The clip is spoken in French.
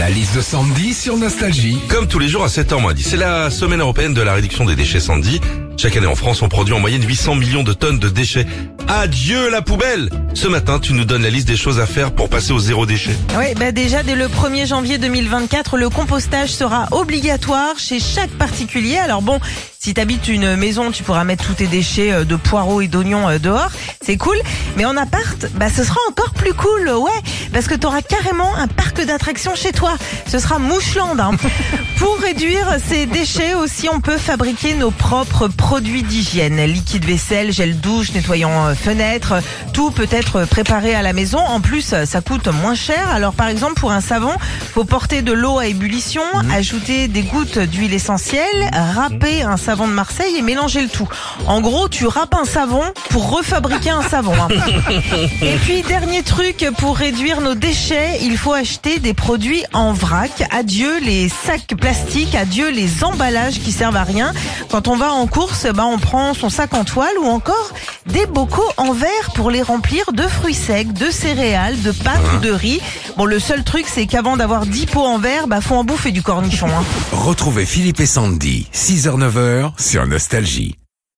La liste de Sandy sur Nostalgie. Comme tous les jours à 7h10. C'est la semaine européenne de la réduction des déchets Sandy. Chaque année en France, on produit en moyenne 800 millions de tonnes de déchets. Adieu la poubelle Ce matin, tu nous donnes la liste des choses à faire pour passer au zéro déchet. Oui, bah déjà dès le 1er janvier 2024, le compostage sera obligatoire chez chaque particulier. Alors bon, si t'habites une maison, tu pourras mettre tous tes déchets euh, de poireaux et d'oignons euh, dehors, c'est cool. Mais en appart, bah ce sera encore plus cool, ouais, parce que t'auras carrément un parc d'attractions chez toi. Ce sera Moucheland. hein. Pour réduire ces déchets aussi, on peut fabriquer nos propres produits d'hygiène, liquide vaisselle, gel douche, nettoyant euh, fenêtres, tout peut être préparé à la maison. En plus, ça coûte moins cher. Alors par exemple, pour un savon, faut porter de l'eau à ébullition, ajouter des gouttes d'huile essentielle, râper un savon de Marseille et mélanger le tout. En gros, tu râpes un savon pour refabriquer un savon. hein. Et puis dernier truc pour réduire nos déchets, il faut acheter des produits en vrac. Adieu les sacs plastiques, adieu les emballages qui servent à rien. Quand on va en course, bah on prend son sac en toile ou encore des bocaux en verre pour les remplir de fruits secs, de céréales, de pâtes ou de riz. Bon, le seul truc c'est qu'avant d'avoir 10 pots en verre, bah faut en bouffer du cornichon. hein. Retrouvez Philippe et Sandy, 6h-9h sur Nostalgie.